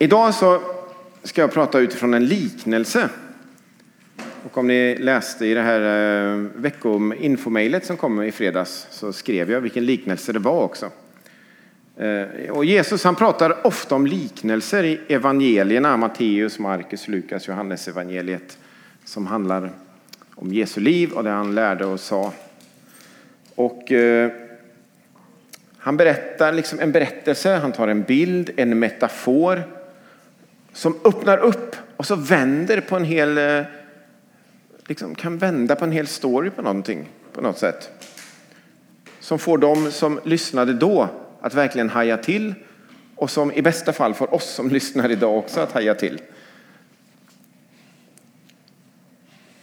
Idag så ska jag prata utifrån en liknelse. Och om ni läste i det här eh, veckoinfomejlet som kom i fredags så skrev jag vilken liknelse det var också. Eh, och Jesus han pratar ofta om liknelser i evangelierna, Matteus, Markus, Lukas, Johannes evangeliet som handlar om Jesu liv och det han lärde och sa. Och eh, han berättar liksom en berättelse, han tar en bild, en metafor som öppnar upp och så vänder på en hel, eh, liksom kan vända på en hel story på någonting, på något sätt. Som får de som lyssnade då att verkligen haja till och som i bästa fall får oss som lyssnar idag också att haja till.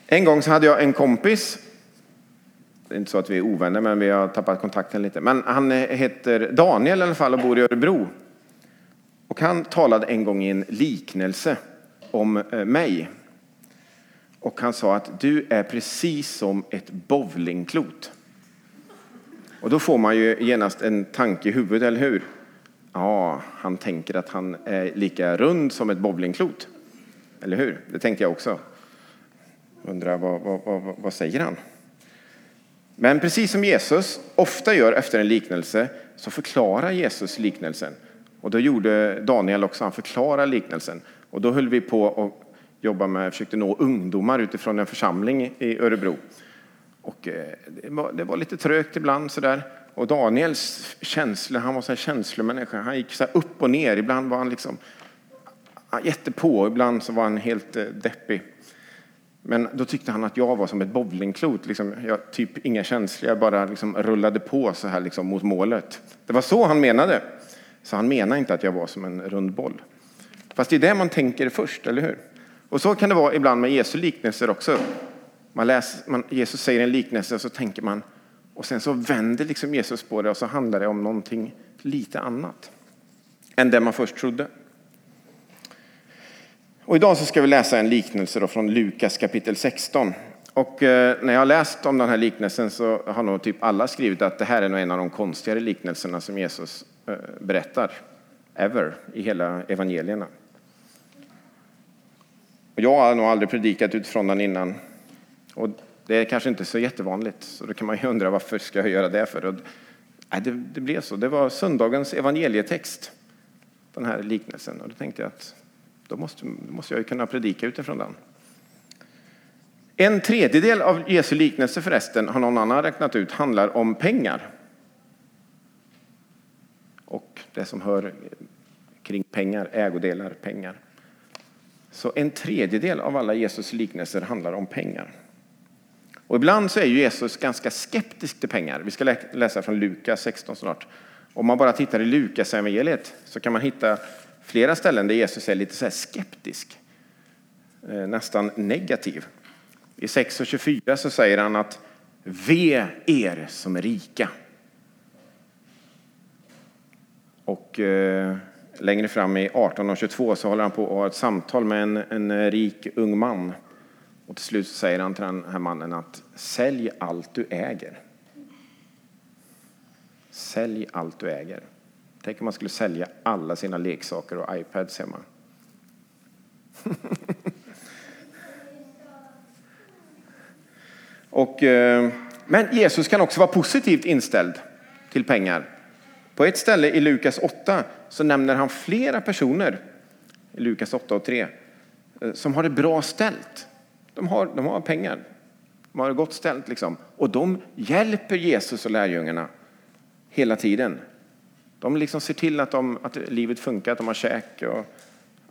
En gång så hade jag en kompis, det är inte så att vi är ovänner men vi har tappat kontakten lite, men han eh, heter Daniel i alla fall och bor i Örebro. Och han talade en gång i en liknelse om eh, mig. Och han sa att du är precis som ett bowlingklot. Och då får man ju genast en tanke i huvudet, eller hur? Ja, han tänker att han är lika rund som ett bowlingklot. Eller hur? Det tänkte jag också. Undrar vad, vad, vad, vad säger han? Men precis som Jesus ofta gör efter en liknelse så förklarar Jesus liknelsen. Och då gjorde Daniel också, han förklarade liknelsen. Och då höll vi på att jobba med, försökte nå ungdomar utifrån en församling i Örebro. Och eh, det var, det var lite trögt ibland sådär. Och Daniels känslor, han var så här känslomänniska. Han gick så upp och ner. Ibland var han liksom jättepå, ibland så var han helt eh, deppig. Men då tyckte han att jag var som ett bowlingklot. Liksom, jag, typ inga känslor, jag bara liksom rullade på så här liksom mot målet. Det var så han menade. Så han menar inte att jag var som en rund boll. Fast det är det man tänker först, eller hur? Och så kan det vara ibland med Jesu liknelser också. Man läser, man, Jesus säger en liknelse och så tänker man, och sen så vänder liksom Jesus på det och så handlar det om någonting lite annat än det man först trodde. Och idag så ska vi läsa en liknelse från Lukas kapitel 16. Och eh, när jag har läst om den här liknelsen så har nog typ alla skrivit att det här är nog en av de konstigare liknelserna som Jesus Eh, berättar ever i hela evangelierna. Jag har nog aldrig predikat utifrån den innan. Och det är kanske inte så jättevanligt, så då kan man ju undra varför ska jag göra det för? Och, nej, det, det blev så. Det var söndagens evangelietext, den här liknelsen. Och då tänkte jag att då måste, måste jag ju kunna predika utifrån den. En tredjedel av Jesu liknelse förresten, har någon annan räknat ut, handlar om pengar. Och det som hör kring pengar, ägodelar, pengar. Så en tredjedel av alla Jesus liknelser handlar om pengar. Och ibland så är Jesus ganska skeptisk till pengar. Vi ska läsa från Lukas 16 snart. Om man bara tittar i Lukas evangeliet så kan man hitta flera ställen där Jesus är lite så skeptisk. Eh, nästan negativ. I 6 och 24 så säger han att ve er som är rika. Och eh, längre fram i 18.22 så håller han på att ha ett samtal med en, en rik ung man. Och till slut säger han till den här mannen att sälj allt du äger. Sälj allt du äger. Tänk om man skulle sälja alla sina leksaker och iPads hemma. och, eh, men Jesus kan också vara positivt inställd till pengar. På ett ställe i Lukas 8 så nämner han flera personer, i Lukas 8 och 3, eh, som har det bra ställt. De har, de har pengar, de har det gott ställt liksom. Och de hjälper Jesus och lärjungarna hela tiden. De liksom ser till att, de, att livet funkar, att de har käk och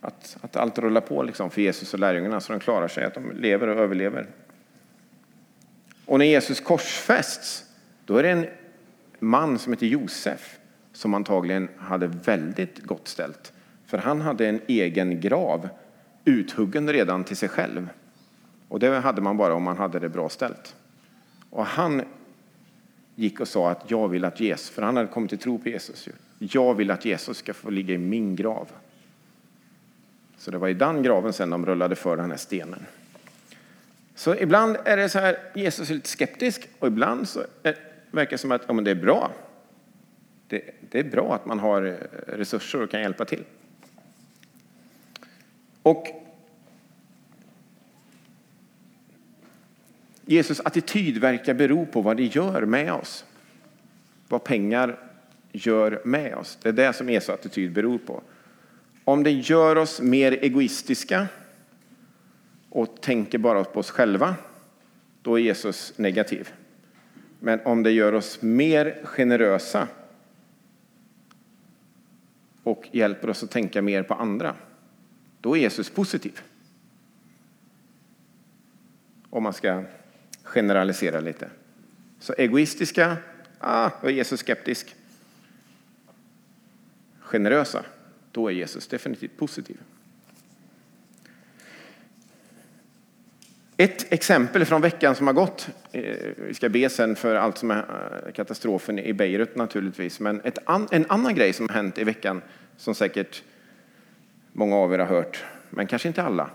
att, att allt rullar på liksom för Jesus och lärjungarna så de klarar sig, att de lever och överlever. Och när Jesus korsfästs, då är det en man som heter Josef som antagligen hade väldigt gott ställt. För han hade en egen grav uthuggen redan till sig själv. Och det hade man bara om man hade det bra ställt. Och han gick och sa att jag vill att Jesus, för han hade kommit till tro på Jesus, jag vill att Jesus ska få ligga i min grav. Så det var i den graven sen de rullade för den här stenen. Så ibland är det så här, Jesus är lite skeptisk och ibland så är, verkar det som att ja, men det är bra. Det, det är bra att man har resurser och kan hjälpa till. Och Jesus attityd verkar bero på vad det gör med oss. Vad pengar gör med oss. Det är det som Jesu attityd beror på. Om det gör oss mer egoistiska och tänker bara på oss själva, då är Jesus negativ. Men om det gör oss mer generösa och hjälper oss att tänka mer på andra, då är Jesus positiv. Om man ska generalisera lite. Så egoistiska, ah, då är Jesus skeptisk. Generösa, då är Jesus definitivt positiv. Ett exempel från veckan som har gått, eh, vi ska be sen för allt som är eh, katastrofen i Beirut naturligtvis, men an, en annan grej som har hänt i veckan som säkert många av er har hört, men kanske inte alla,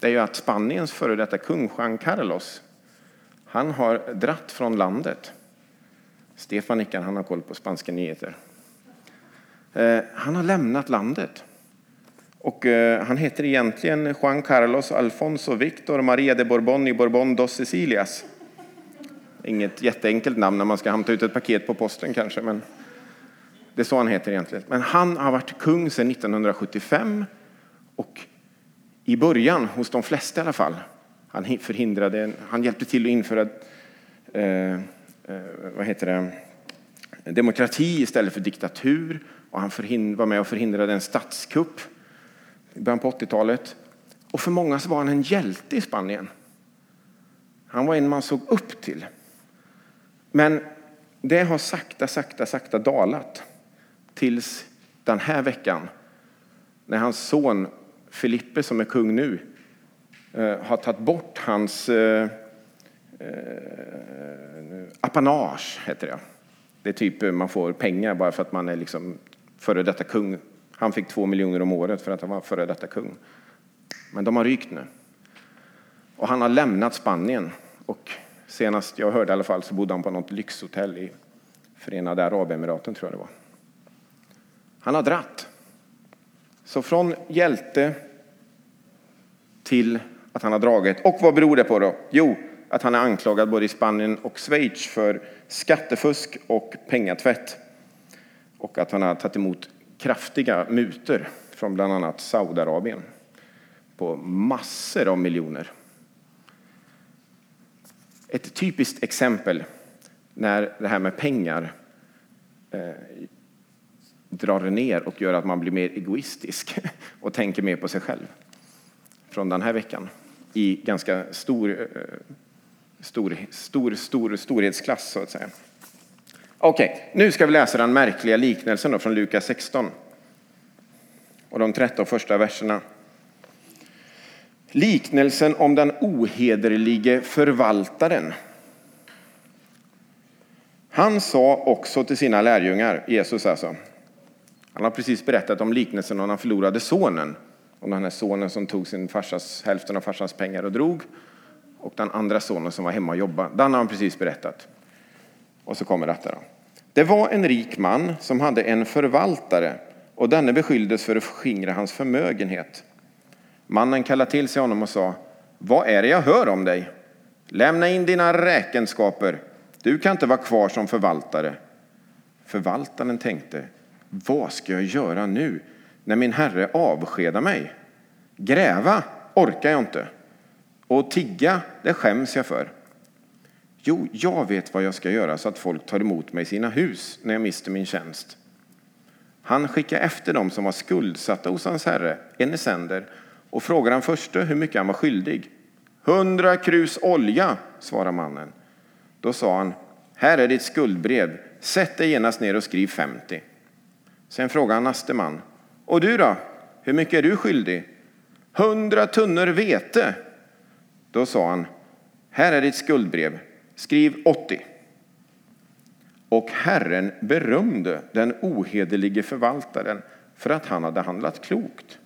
det är ju att Spaniens före detta kung Juan Carlos, han har dratt från landet. Stefan nickar, han har koll på spanska nyheter. Eh, han har lämnat landet. Och eh, han heter egentligen Juan Carlos Alfonso Victor Maria de Borbón y Borbón dos Sicilias. Inget jätteenkelt namn när man ska hämta ut ett paket på posten kanske, men det är så han heter egentligen. Men han har varit kung sedan 1975 och i början, hos de flesta i alla fall, han förhindrade, han hjälpte till att införa eh, eh, vad heter det, demokrati istället för diktatur och han var med och förhindrade en statskupp i början på 80-talet. Och för många så var han en hjälte i Spanien. Han var en man såg upp till. Men det har sakta, sakta, sakta dalat tills den här veckan när hans son Filippe, som är kung nu, eh, har tagit bort hans eh, eh, apanage, heter det. Det är typ eh, man får pengar bara för att man är liksom före detta kung. Han fick två miljoner om året för att han var före detta kung. Men de har rykt nu. Och han har lämnat Spanien. Och senast jag hörde i alla fall så bodde han på något lyxhotell i Förenade Arabemiraten tror jag det var. Han har dratt. Så från hjälte till att han har dragit. Och vad beror det på då? Jo, att han är anklagad både i Spanien och Schweiz för skattefusk och pengatvätt. Och att han har tagit emot kraftiga muter från bland annat Saudiarabien på massor av miljoner. Ett typiskt exempel när det här med pengar eh, drar ner och gör att man blir mer egoistisk och tänker mer på sig själv. Från den här veckan i ganska stor, eh, stor, stor, stor storhetsklass så att säga. Okej, okay, nu ska vi läsa den märkliga liknelsen från Lukas 16 och de 13 första verserna. Liknelsen om den ohederlige förvaltaren. Han sa också till sina lärjungar, Jesus alltså, han har precis berättat om liknelsen om den förlorade sonen, om den här sonen som tog sin farsas, hälften av farsans pengar och drog, och den andra sonen som var hemma och jobbade. Den har han precis berättat. Och så kommer detta då. Det var en rik man som hade en förvaltare och denne beskylldes för att skingra hans förmögenhet. Mannen kallade till sig honom och sa, vad är det jag hör om dig? Lämna in dina räkenskaper. Du kan inte vara kvar som förvaltare. Förvaltaren tänkte, vad ska jag göra nu när min herre avskedar mig? Gräva orkar jag inte. Och tigga, det skäms jag för. Jo, jag vet vad jag ska göra så att folk tar emot mig i sina hus när jag mister min tjänst. Han skickar efter dem som var skuldsatta hos hans herre, en sänder, och frågar han förste hur mycket han var skyldig. Hundra krus olja, svarar mannen. Då sa han, här är ditt skuldbrev, sätt dig genast ner och skriv 50. Sen frågade han näste man, och du då, hur mycket är du skyldig? Hundra tunnor vete. Då sa han, här är ditt skuldbrev, Skriv 80. Och Herren berömde den ohederlige förvaltaren för att han hade handlat klokt.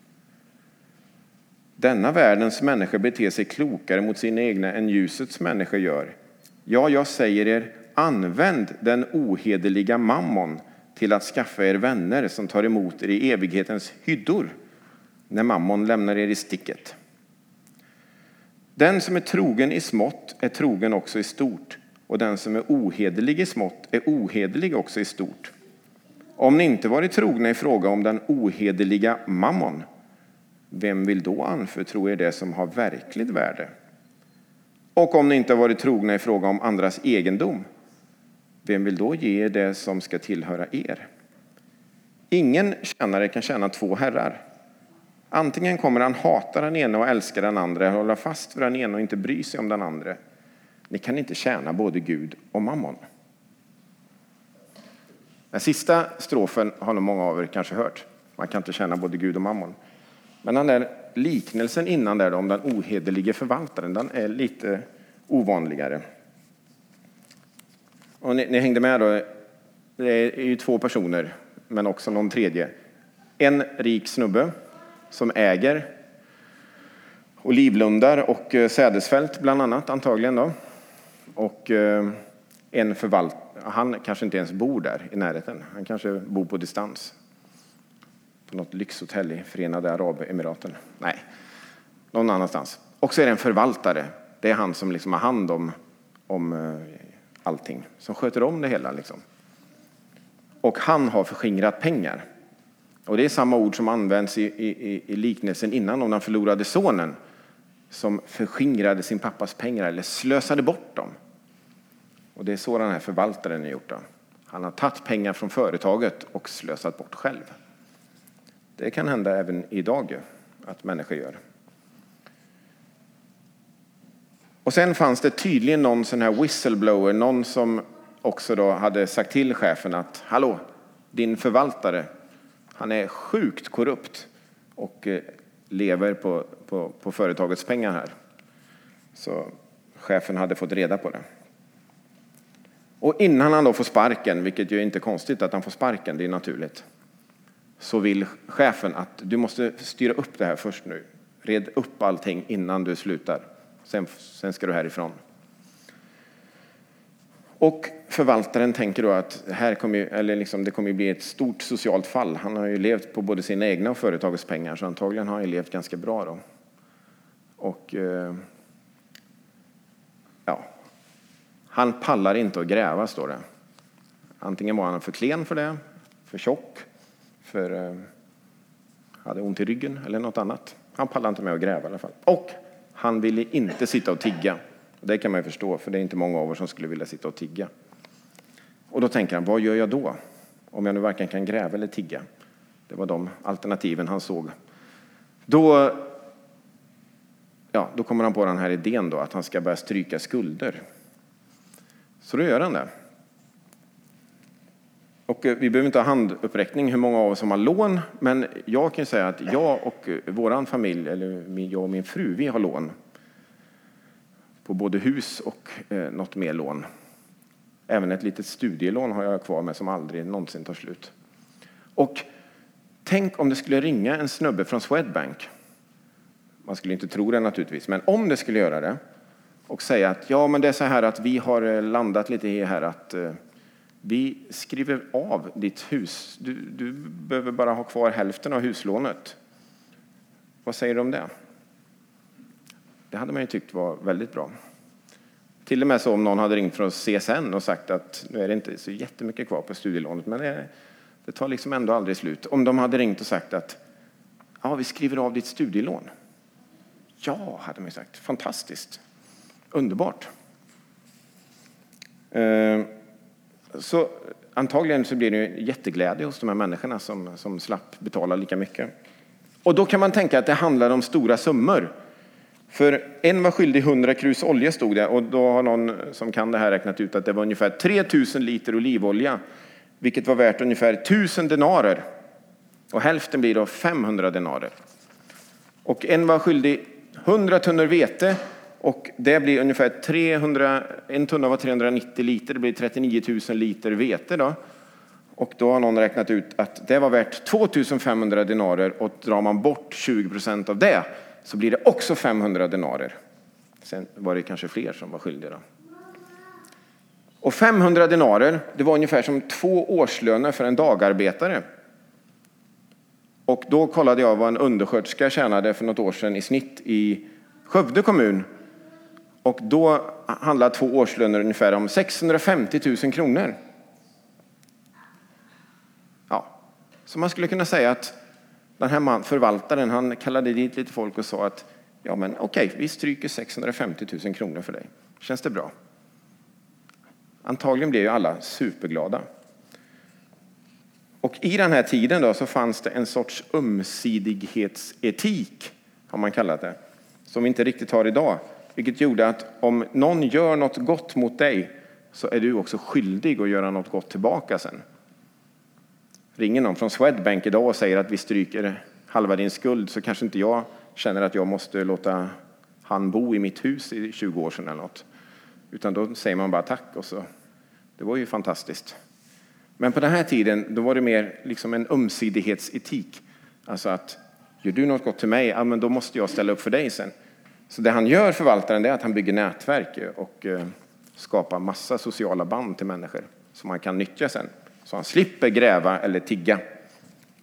Denna världens människor beter sig klokare mot sina egna än ljusets människor gör. Ja, jag säger er, använd den ohederliga mammon till att skaffa er vänner som tar emot er i evighetens hyddor. när mammon lämnar er i sticket. Den som är trogen i smått är trogen också i stort, och den som är ohederlig i smått är ohederlig också i stort. Om ni inte varit trogna i fråga om den ohederliga mammon, vem vill då anförtro er det som har verkligt värde? Och om ni inte varit trogna i fråga om andras egendom, vem vill då ge er det som ska tillhöra er? Ingen tjänare kan tjäna två herrar. Antingen kommer han hata den ena och älska den andra, hålla fast vid den ena och inte bry sig om den andra. Ni kan inte tjäna både Gud och mammon. Den sista strofen har nog många av er kanske hört. Man kan inte tjäna både Gud och mammon. Men den där liknelsen innan där om den ohederlige förvaltaren, den är lite ovanligare. Och ni, ni hängde med då. Det är ju två personer, men också någon tredje. En rik snubbe som äger olivlundar och eh, sädesfält bland annat, antagligen. Då. Och eh, en förvalt han kanske inte ens bor där i närheten. Han kanske bor på distans. På något lyxhotell i Förenade Arabemiraten. Nej, någon annanstans. Och så är det en förvaltare. Det är han som liksom har hand om, om eh, allting. Som sköter om det hela. Liksom. Och han har förskingrat pengar. Och det är samma ord som används i, i, i liknelsen innan om den förlorade sonen som förskingrade sin pappas pengar eller slösade bort dem. Och det är så den här förvaltaren har gjort. Då. Han har tagit pengar från företaget och slösat bort själv. Det kan hända även idag att människor gör. Och sen fanns det tydligen någon sån här whistleblower, någon som också då hade sagt till chefen att hallå, din förvaltare, han är sjukt korrupt och eh, lever på, på, på företagets pengar här. Så chefen hade fått reda på det. Och innan han då får sparken, vilket ju inte är konstigt att han får sparken, det är naturligt, så vill chefen att du måste styra upp det här först nu. Red upp allting innan du slutar. Sen, sen ska du härifrån. Och förvaltaren tänker då att här kommer, eller liksom, det kommer bli ett stort socialt fall. Han har ju levt på både sina egna och företagets pengar, så antagligen har han ju levt ganska bra. Då. Och, eh, ja, han pallar inte att gräva, står det. Antingen var han för klen för det, för tjock, för eh, hade ont i ryggen eller något annat. Han pallade inte med att gräva i alla fall. Och han ville inte sitta och tigga. Det kan man ju förstå, för det är inte många av oss som skulle vilja sitta och tigga. Och då tänker han, vad gör jag då? Om jag nu varken kan gräva eller tigga. Det var de alternativen han såg. Då, ja, då kommer han på den här idén då, att han ska börja stryka skulder. Så då gör han det. Och eh, vi behöver inte ha handuppräckning hur många av oss som har lån, men jag kan säga att jag och vår familj, eller jag och min fru, vi har lån på både hus och eh, något mer lån. Även ett litet studielån har jag kvar med som aldrig någonsin tar slut. Och tänk om det skulle ringa en snubbe från Swedbank. Man skulle inte tro det naturligtvis, men om det skulle göra det och säga att ja, men det är så här att vi har eh, landat lite i här att eh, vi skriver av ditt hus. Du, du behöver bara ha kvar hälften av huslånet. Vad säger du om det? Det hade man ju tyckt var väldigt bra. Till och med så om någon hade ringt från CSN och sagt att nu är det inte så jättemycket kvar på studielånet, men det, det tar liksom ändå aldrig slut. Om de hade ringt och sagt att ja, vi skriver av ditt studielån. Ja, hade man sagt. Fantastiskt. Underbart. Eh, så antagligen så blir det jätteglädje hos de här människorna som, som slapp betala lika mycket. Och då kan man tänka att det handlar om stora summor. För en var skyldig 100 krus olja stod det och då har någon som kan det här räknat ut att det var ungefär 3000 liter olivolja, vilket var värt ungefär 1000 denarer. Och hälften blir då 500 denarer. Och en var skyldig 100 tunnor vete och det blir ungefär 300, en tunna var 390 liter, det blir 39 000 liter vete då. Och då har någon räknat ut att det var värt 2500 denarer och drar man bort 20 procent av det så blir det också 500 denarer. Sen var det kanske fler som var skyldiga. Då. Och 500 denarer, det var ungefär som två årslöner för en dagarbetare. Och då kollade jag vad en undersköterska tjänade för något år sedan i snitt i Skövde kommun. Och då handlar två årslöner ungefär om 650 000 kronor. Ja, så man skulle kunna säga att den här man, förvaltaren han kallade dit lite folk och sa att ja men okej, vi stryker 650 000 kronor för dig. Känns det bra? Antagligen blev ju alla superglada. Och i den här tiden då så fanns det en sorts ömsidighetsetik, har man kallat det, som vi inte riktigt har idag. Vilket gjorde att om någon gör något gott mot dig så är du också skyldig att göra något gott tillbaka sen. Ringer någon från Swedbank idag och säger att vi stryker halva din skuld så kanske inte jag känner att jag måste låta han bo i mitt hus i 20 år sedan eller något. Utan då säger man bara tack och så. Det var ju fantastiskt. Men på den här tiden då var det mer liksom en ömsidighetsetik. Alltså att gör du något gott till mig, ja, men då måste jag ställa upp för dig sen. Så det han gör, förvaltaren, är att han bygger nätverk och eh, skapar massa sociala band till människor som han kan nyttja sen. Så han slipper gräva eller tigga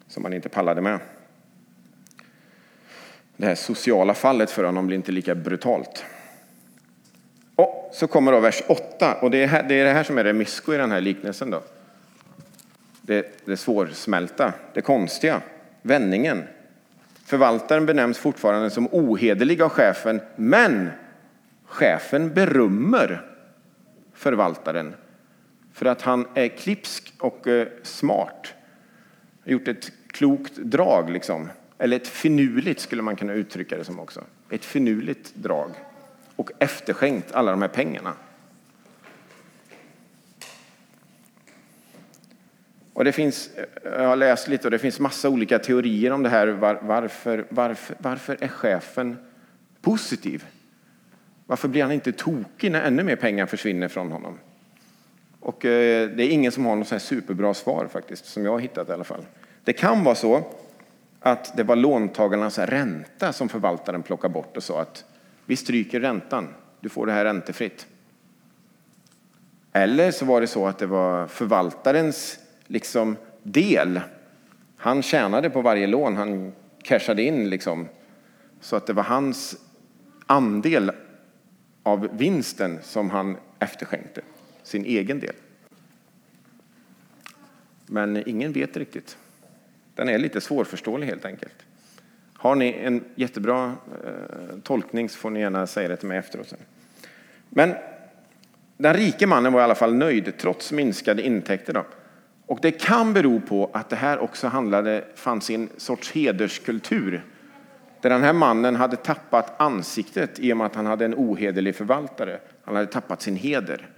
som han inte pallade med. Det här sociala fallet för honom blir inte lika brutalt. Och så kommer då vers 8 och det är, här, det är det här som är det mysko i den här liknelsen. Då. Det, det svårsmälta, det konstiga, vändningen. Förvaltaren benämns fortfarande som ohederlig av chefen, men chefen berömmer förvaltaren för att han är klipsk och eh, smart. Har gjort ett klokt drag, liksom. eller ett finurligt skulle man kunna uttrycka det som också. Ett finurligt drag och efterskänkt alla de här pengarna. Och det finns, eh, jag har läst lite och det finns massa olika teorier om det här. Var, varför, varför, varför är chefen positiv? Varför blir han inte tokig när ännu mer pengar försvinner från honom? Och eh, det är ingen som har något så superbra svar faktiskt, som jag har hittat i alla fall. Det kan vara så att det var låntagarnas ränta som förvaltaren plockade bort och sa att vi stryker räntan, du får det här räntefritt. Eller så var det så att det var förvaltarens liksom del. Han tjänade på varje lån han cashade in liksom. Så att det var hans andel av vinsten som han efterskänkte, sin egen del. Men ingen vet riktigt. Den är lite svårförståelig helt enkelt. Har ni en jättebra eh, tolkning så får ni gärna säga det till mig efteråt. Sen. Men den rike mannen var i alla fall nöjd trots minskade intäkter. Då. Och det kan bero på att det här också handlade, fanns i en sorts hederskultur. Där den här mannen hade tappat ansiktet i och med att han hade en ohederlig förvaltare. Han hade tappat sin heder.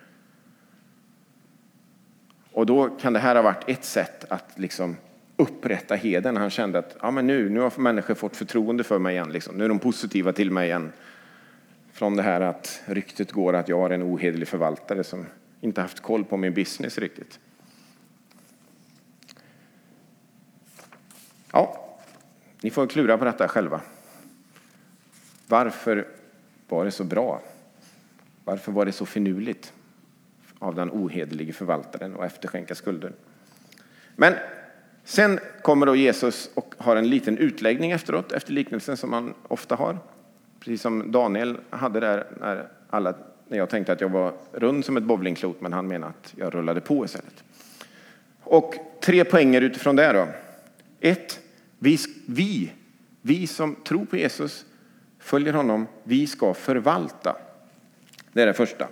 Och då kan det här ha varit ett sätt att liksom upprätta heden. Han kände att ja, men nu, nu har människor fått förtroende för mig igen. Liksom. Nu är de positiva till mig igen. Från det här att ryktet går att jag är en ohederlig förvaltare som inte haft koll på min business riktigt. Ja, ni får klura på detta själva. Varför var det så bra? Varför var det så finurligt av den ohederlige förvaltaren och efterskänka skulder? Men sen kommer då Jesus och har en liten utläggning efteråt, efter liknelsen som man ofta har. Precis som Daniel hade där när, alla, när jag tänkte att jag var rund som ett bowlingklot, men han menade att jag rullade på istället. Och tre poänger utifrån det då. Ett, vi, vi, vi som tror på Jesus, följer honom, vi ska förvalta. Det är det första.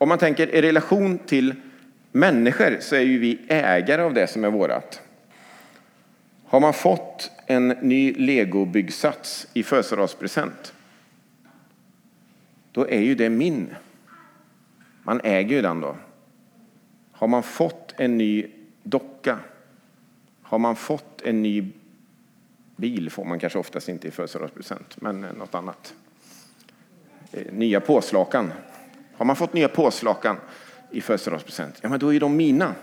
Om man tänker i relation till människor så är ju vi ägare av det som är vårat. Har man fått en ny legobyggsats i födelsedagspresent, då är ju det min. Man äger ju den då. Har man fått en ny docka, har man fått en ny bil får man kanske oftast inte i födelsedagspresent, men något annat. Eh, nya påslakan. Har man fått nya påslakan i födelsedagspresent, ja men då är de mina.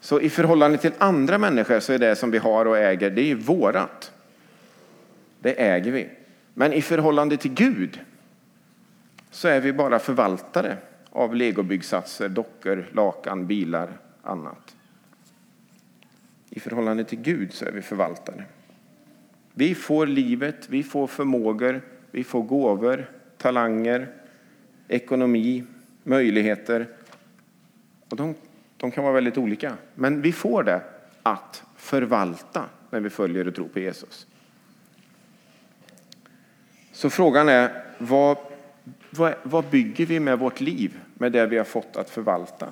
Så i förhållande till andra människor så är det som vi har och äger, det är vårat. Det äger vi. Men i förhållande till Gud så är vi bara förvaltare av legobyggsatser, dockor, lakan, bilar, annat. i förhållande till Gud så är vi förvaltare. Vi får livet, vi får förmågor, vi får gåvor, talanger, ekonomi, möjligheter. Och de, de kan vara väldigt olika. Men vi får det att förvalta när vi följer och tror på Jesus. Så frågan är, vad, vad, vad bygger vi med vårt liv, med det vi har fått att förvalta?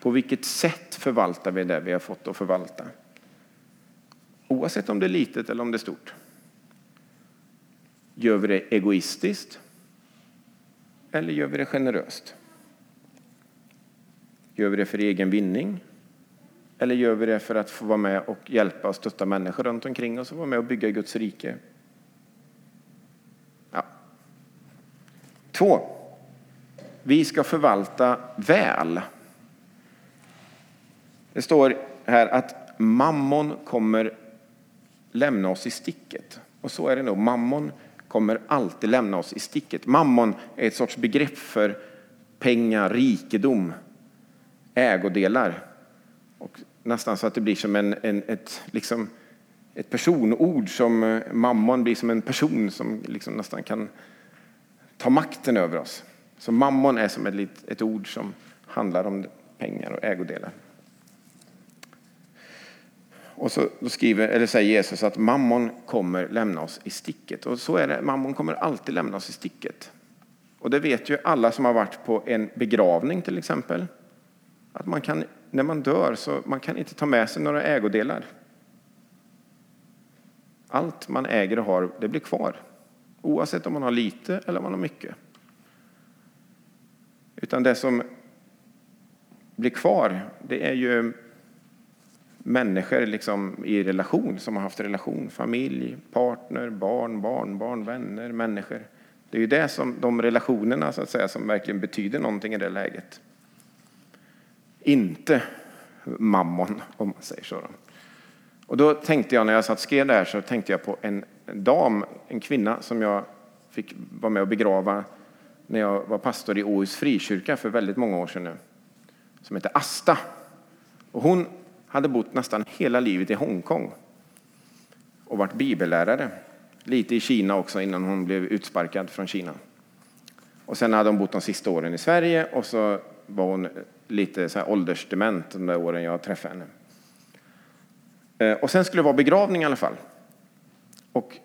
På vilket sätt förvaltar vi det vi har fått att förvalta? Oavsett om det är litet eller om det är stort. Gör vi det egoistiskt? Eller gör vi det generöst? Gör vi det för egen vinning? Eller gör vi det för att få vara med och hjälpa och stötta människor runt omkring oss och vara med och bygga Guds rike? Ja. Två. Vi ska förvalta väl. Det står här att mammon kommer lämna oss i sticket. Och så är det nog. Mammon kommer alltid lämna oss i sticket. Mammon är ett sorts begrepp för pengar, rikedom, ägodelar. Och nästan så att det blir som en, en, ett, liksom, ett personord som eh, mammon blir som en person som liksom nästan kan ta makten över oss. Så mammon är som ett, ett ord som handlar om pengar och ägodelar. Och så skriver, eller säger Jesus att mammon kommer lämna oss i sticket. Och så är det, mammon kommer alltid lämna oss i sticket. Och det vet ju alla som har varit på en begravning till exempel. Att man kan, när man dör så man kan inte ta med sig några ägodelar. Allt man äger och har, det blir kvar. Oavsett om man har lite eller om man har mycket. Utan det som blir kvar, det är ju människor liksom i relation, som har haft relation. Familj, partner, barn, barnbarn, vänner, människor. Det är ju det som, de relationerna så att säga, som verkligen betyder någonting i det läget. Inte mammon, om man säger så. Och då tänkte jag, när jag satt skrev det här, så tänkte jag på en dam, en kvinna som jag fick vara med och begrava när jag var pastor i Åhus frikyrka för väldigt många år sedan nu. Som heter Asta. Och hon hade bott nästan hela livet i Hongkong och varit bibellärare. Lite i Kina också innan hon blev utsparkad från Kina. Och sen hade hon bott de sista åren i Sverige och så var hon lite så här åldersdement de där åren jag träffade henne. Eh, och sen skulle det vara begravning i alla fall. Och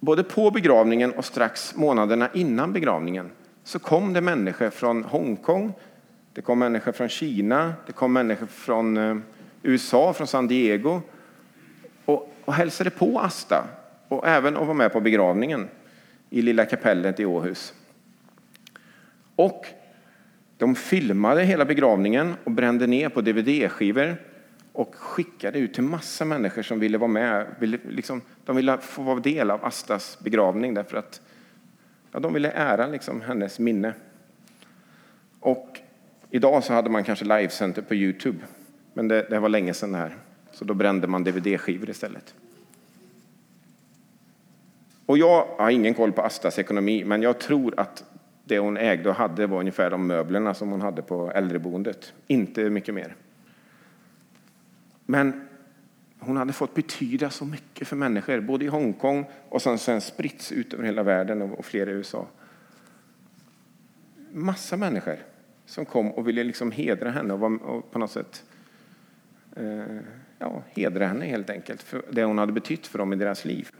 både på begravningen och strax månaderna innan begravningen så kom det människor från Hongkong, det kom människor från Kina, det kom människor från eh, USA, från San Diego och, och hälsade på Asta och även att vara med på begravningen i Lilla kapellet i Åhus. Och de filmade hela begravningen och brände ner på dvd-skivor och skickade ut till massa människor som ville vara med. Ville, liksom, de ville få vara del av Astas begravning därför att ja, de ville ära liksom, hennes minne. Och Idag så hade man kanske livecenter på Youtube, men det, det var länge sedan det här. Så då brände man dvd-skivor istället. Och jag har ingen koll på Astas ekonomi, men jag tror att det hon ägde och hade var ungefär de möblerna som hon hade på äldreboendet. Inte mycket mer. Men hon hade fått betyda så mycket för människor, både i Hongkong och sen, sen spritts ut över hela världen och, och i USA. Massa människor som kom och ville liksom hedra henne och, och på något sätt eh, ja, hedra henne helt enkelt för det hon hade betytt för dem i deras liv.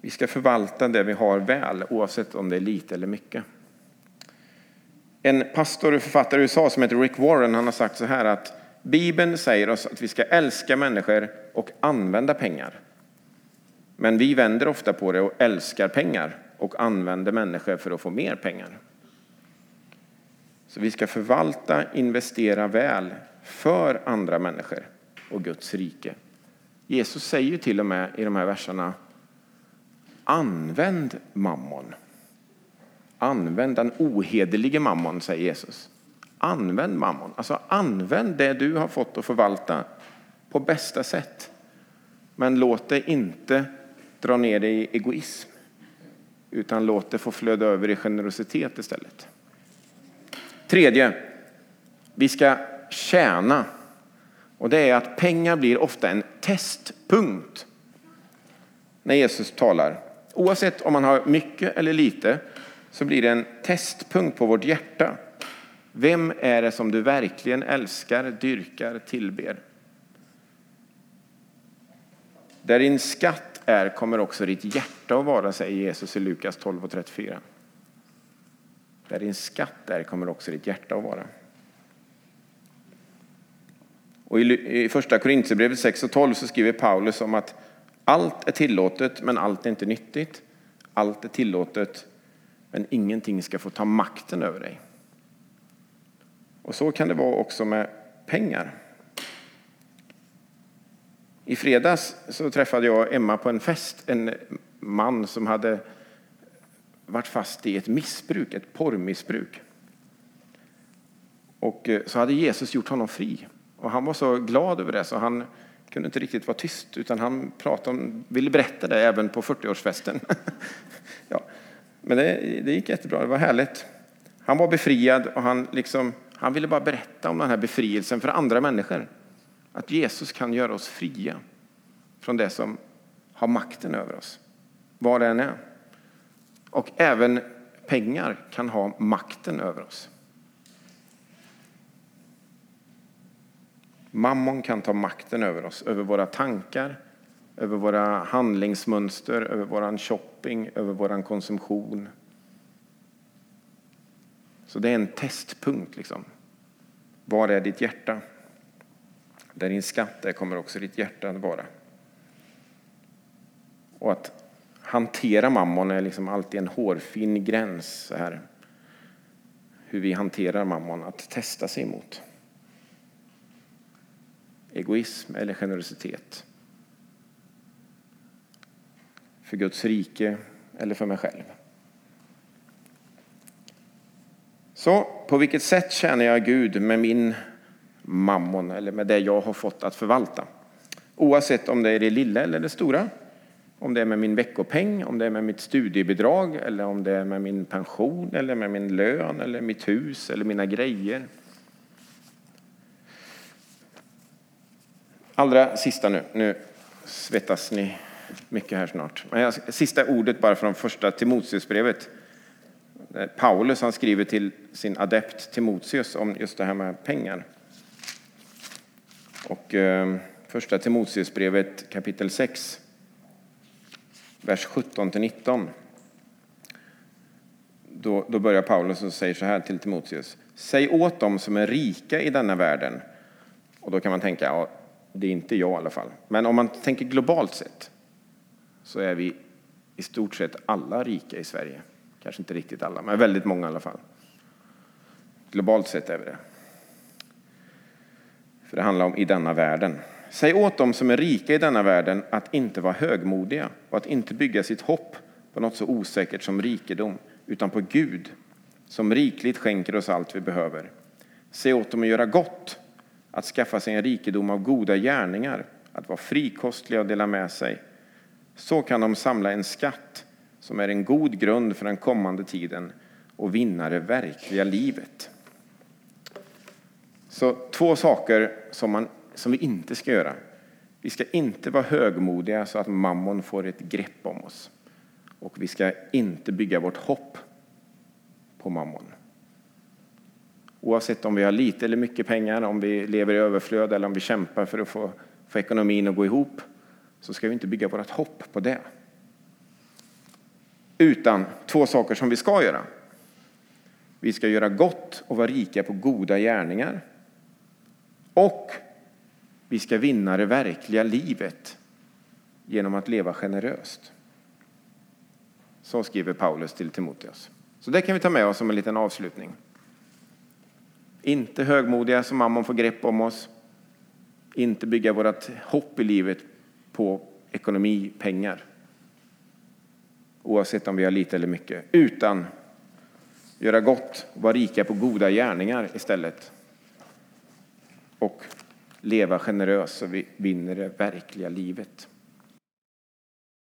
Vi ska förvalta det vi har väl, oavsett om det är lite eller mycket. En pastor och författare i USA som heter Rick Warren han har sagt så här att Bibeln säger oss att vi ska älska människor och använda pengar. Men vi vänder ofta på det och älskar pengar och använder människor för att få mer pengar. Så vi ska förvalta, investera väl för andra människor och Guds rike. Jesus säger ju till och med i de här verserna Använd mammon. Använd den ohederlige mammon, säger Jesus. Använd mammon. Alltså använd det du har fått att förvalta på bästa sätt. Men låt det inte dra ner dig i egoism utan låt det få flöda över i generositet istället. Tredje, vi ska tjäna. Och det är att pengar blir ofta en testpunkt när Jesus talar. Oavsett om man har mycket eller lite så blir det en testpunkt på vårt hjärta. Vem är det som du verkligen älskar, dyrkar, tillber? Där din skatt är kommer också ditt hjärta att vara, säger Jesus i Lukas 12 och 34. Där din skatt är kommer också ditt hjärta att vara. Och I första Korintierbrevet 6 och 12 så skriver Paulus om att allt är tillåtet men allt är inte nyttigt. Allt är tillåtet men ingenting ska få ta makten över dig. Och så kan det vara också med pengar. I fredags så träffade jag Emma på en fest, en man som hade varit fast i ett missbruk, ett porrmissbruk. Och eh, så hade Jesus gjort honom fri. Och han var så glad över det så han kunde inte riktigt vara tyst utan han pratade om, ville berätta det även på 40-årsfesten. ja. Men det, det gick jättebra, det var härligt. Han var befriad och han, liksom, han ville bara berätta om den här befrielsen för andra människor. Att Jesus kan göra oss fria från det som har makten över oss, vad det än är. Och även pengar kan ha makten över oss. Mammon kan ta makten över oss, över våra tankar, över våra handlingsmönster, över vår shopping, över vår konsumtion. Så det är en testpunkt. Liksom. Var är ditt hjärta? Där din skatt är kommer också ditt hjärta att vara. Och att hantera mammon är liksom alltid en hårfin gräns. här. Hur vi hanterar mammon, att testa sig emot. Egoism eller generositet. För Guds rike eller för mig själv. Så på vilket sätt tjänar jag Gud med min mammon eller med det jag har fått att förvalta? Oavsett om det är det lilla eller det stora. Om det är med min veckopeng, om det är med mitt studiebidrag eller om det är med min pension eller med min lön eller mitt hus eller mina grejer. Allra sista nu, nu svettas ni mycket här snart. Men jag, sista ordet bara från första Timoteusbrevet. Paulus han skriver till sin adept Timoteus om just det här med pengar. Och eh, första Timoteusbrevet kapitel 6, vers 17 till 19. Då, då börjar Paulus och säger så här till Timoteus. Säg åt dem som är rika i denna världen. Och då kan man tänka, ja, det är inte jag i alla fall. Men om man tänker globalt sett så är vi i stort sett alla rika i Sverige. Kanske inte riktigt alla, men väldigt många i alla fall. Globalt sett är vi det. För det handlar om i denna världen. Säg åt dem som är rika i denna världen att inte vara högmodiga och att inte bygga sitt hopp på något så osäkert som rikedom, utan på Gud som rikligt skänker oss allt vi behöver. Säg åt dem att göra gott, att skaffa sig en rikedom av goda gärningar, att vara frikostliga och dela med sig. Så kan de samla en skatt som är en god grund för den kommande tiden och vinna det verkliga livet. Så två saker som, man, som vi inte ska göra. Vi ska inte vara högmodiga så att mammon får ett grepp om oss. Och vi ska inte bygga vårt hopp på mammon. Oavsett om vi har lite eller mycket pengar, om vi lever i överflöd eller om vi kämpar för att få, få ekonomin att gå ihop, så ska vi inte bygga vårt hopp på det. Utan två saker som vi ska göra. Vi ska göra gott och vara rika på goda gärningar. Och vi ska vinna det verkliga livet genom att leva generöst. Så skriver Paulus till Timoteus. Så det kan vi ta med oss som en liten avslutning. Inte högmodiga som mammon får grepp om oss. Inte bygga vårt hopp i livet på ekonomi, pengar. Oavsett om vi har lite eller mycket. Utan göra gott och vara rika på goda gärningar istället. Och leva generöst så vi vinner det verkliga livet.